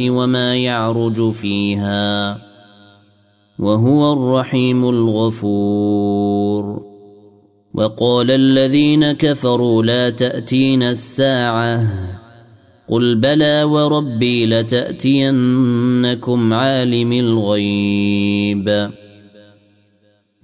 وما يعرج فيها وهو الرحيم الغفور. وقال الذين كفروا لا تأتينا الساعة قل بلى وربي لتأتينكم عالم الغيب.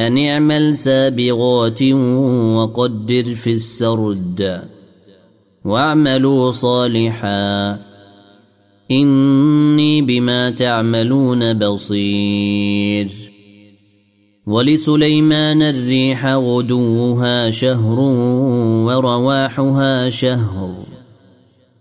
أن اعمل سابغات وقدر في السرد واعملوا صالحا إني بما تعملون بصير ولسليمان الريح غدوها شهر ورواحها شهر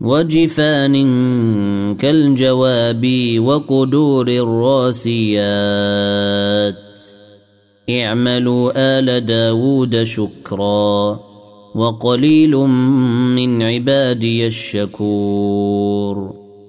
وجفان كالجواب وقدور الراسيات. اعملوا آل داود شكرا وقليل من عبادي الشكور.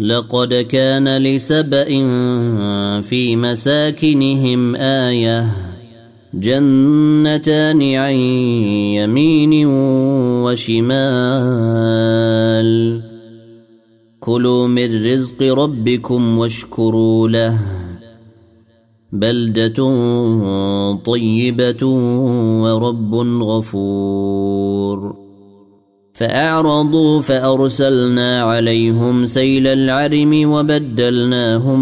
لقد كان لسبأ في مساكنهم آية. جنتان عن يمين وشمال. كلوا من رزق ربكم واشكروا له. بلدة طيبة ورب غفور. فأعرضوا فأرسلنا عليهم سيل العرم وبدلناهم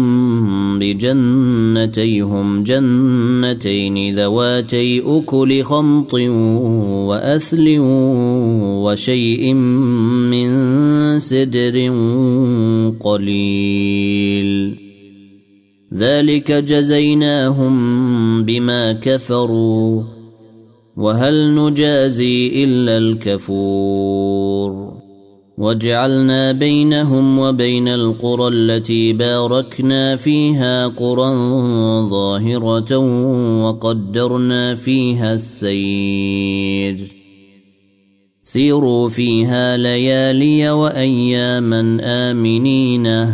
بجنتيهم جنتين ذواتي أكل خمط وأثل وشيء من سدر قليل. ذلك جزيناهم بما كفروا. وهل نجازي إلا الكفور وجعلنا بينهم وبين القرى التي باركنا فيها قرى ظاهرة وقدرنا فيها السير. سيروا فيها ليالي وأياما آمنين.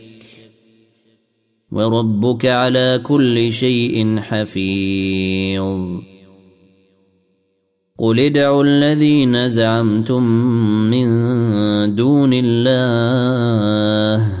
وربك على كل شيء حفيظ. قل ادعوا الذين زعمتم من دون الله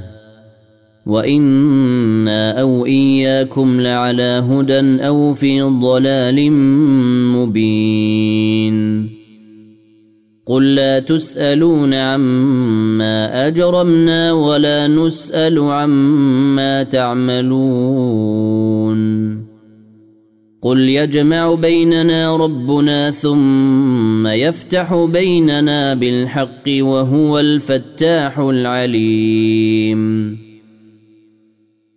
وأنا أو اياكم لعلى هدى أو في ضلال مبين قل لا تسالون عما اجرمنا ولا نسال عما تعملون قل يجمع بيننا ربنا ثم يفتح بيننا بالحق وهو الفتاح العليم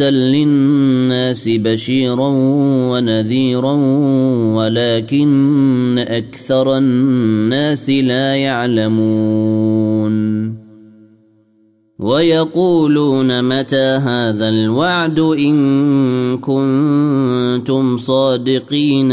للناس بشيرا ونذيرا ولكن أكثر الناس لا يعلمون. ويقولون متى هذا الوعد إن كنتم صادقين؟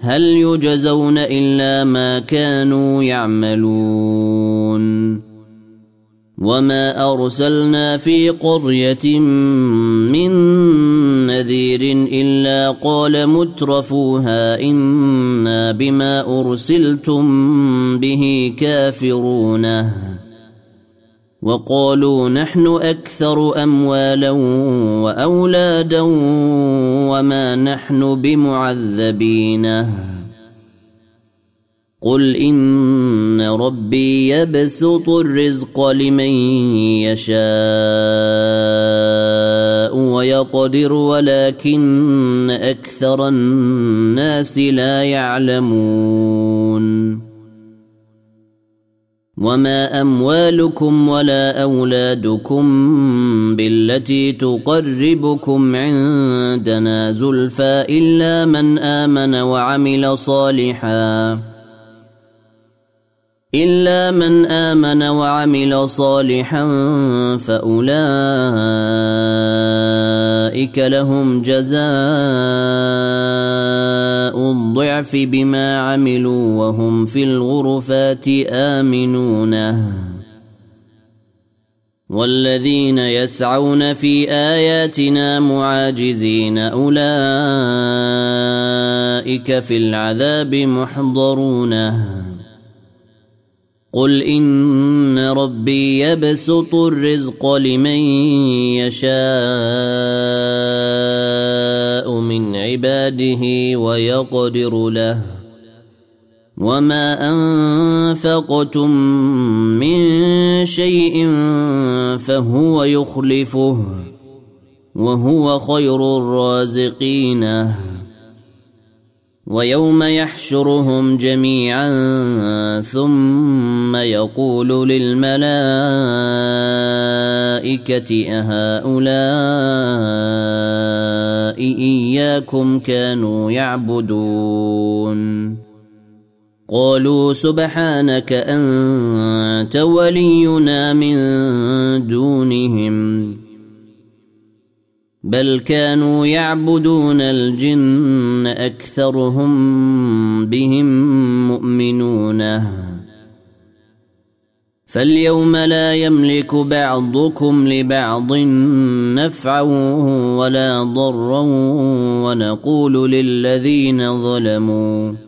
هل يجزون إلا ما كانوا يعملون؟ وما أرسلنا في قرية من نذير إلا قال مترفوها إنا بما أرسلتم به كافرون. وقالوا نحن أكثر أموالا وأولادا وما نحن بمعذبين. قل إن ربي يبسط الرزق لمن يشاء ويقدر ولكن أكثر الناس لا يعلمون. وما اموالكم ولا اولادكم بالتي تقربكم عندنا زلفى الا من امن وعمل صالحا الا من امن وعمل صالحا فاولئك لهم جزاء الضعف بما عملوا وهم في الغرفات آمنون. والذين يسعون في آياتنا معاجزين أولئك في العذاب محضرون. قل إن ربي يبسط الرزق لمن يشاء. من عباده ويقدر له. وما أنفقتم من شيء فهو يخلفه وهو خير الرازقين. ويوم يحشرهم جميعا ثم يقول للملائكة أهؤلاء إياكم كانوا يعبدون؟ قالوا سبحانك أنت ولينا من دونهم. بل كانوا يعبدون الجن أكثرهم بهم مؤمنون. فاليوم لا يملك بعضكم لبعض نفعا ولا ضرا ونقول للذين ظلموا.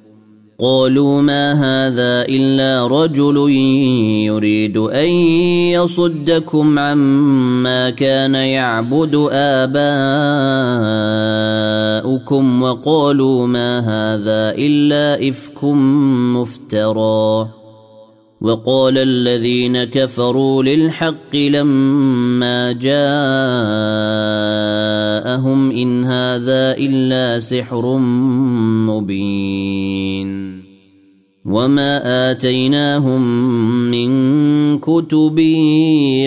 قالوا ما هذا إلا رجل يريد أن يصدكم عما كان يعبد آباؤكم وقالوا ما هذا إلا إفك مفترى. وقال الذين كفروا للحق لما جاءهم إن هذا إلا سحر مبين. وما اتيناهم من كتب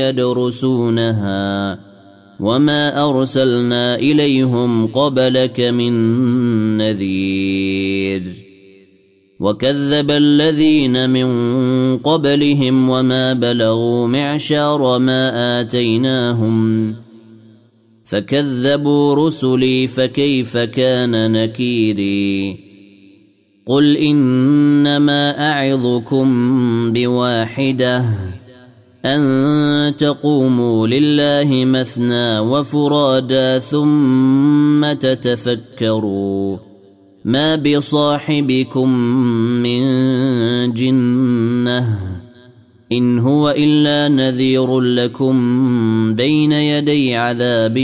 يدرسونها وما ارسلنا اليهم قبلك من نذير وكذب الذين من قبلهم وما بلغوا معشار ما اتيناهم فكذبوا رسلي فكيف كان نكيري قل انما اعظكم بواحده ان تقوموا لله مثنى وفرادا ثم تتفكروا ما بصاحبكم من جنه ان هو الا نذير لكم بين يدي عذاب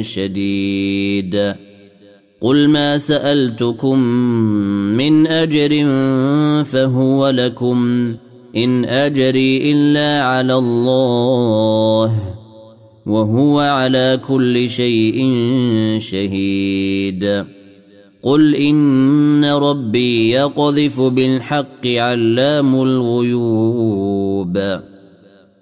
شديد قل ما سالتكم من اجر فهو لكم ان اجري الا على الله وهو على كل شيء شهيد. قل ان ربي يقذف بالحق علام الغيوب.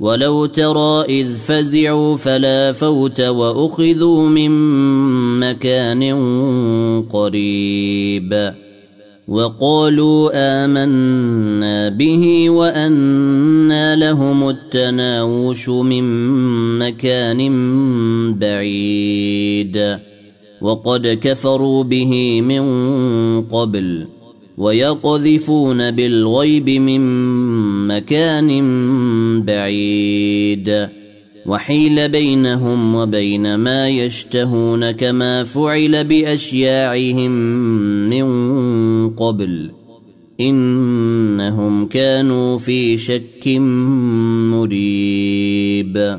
ولو ترى اذ فزعوا فلا فوت واخذوا من مكان قريب وقالوا امنا به وانى لهم التناوش من مكان بعيد وقد كفروا به من قبل ويقذفون بالغيب من مكان بعيد. وحيل بينهم وبين ما يشتهون كما فعل بأشياعهم من قبل. إنهم كانوا في شك مريب.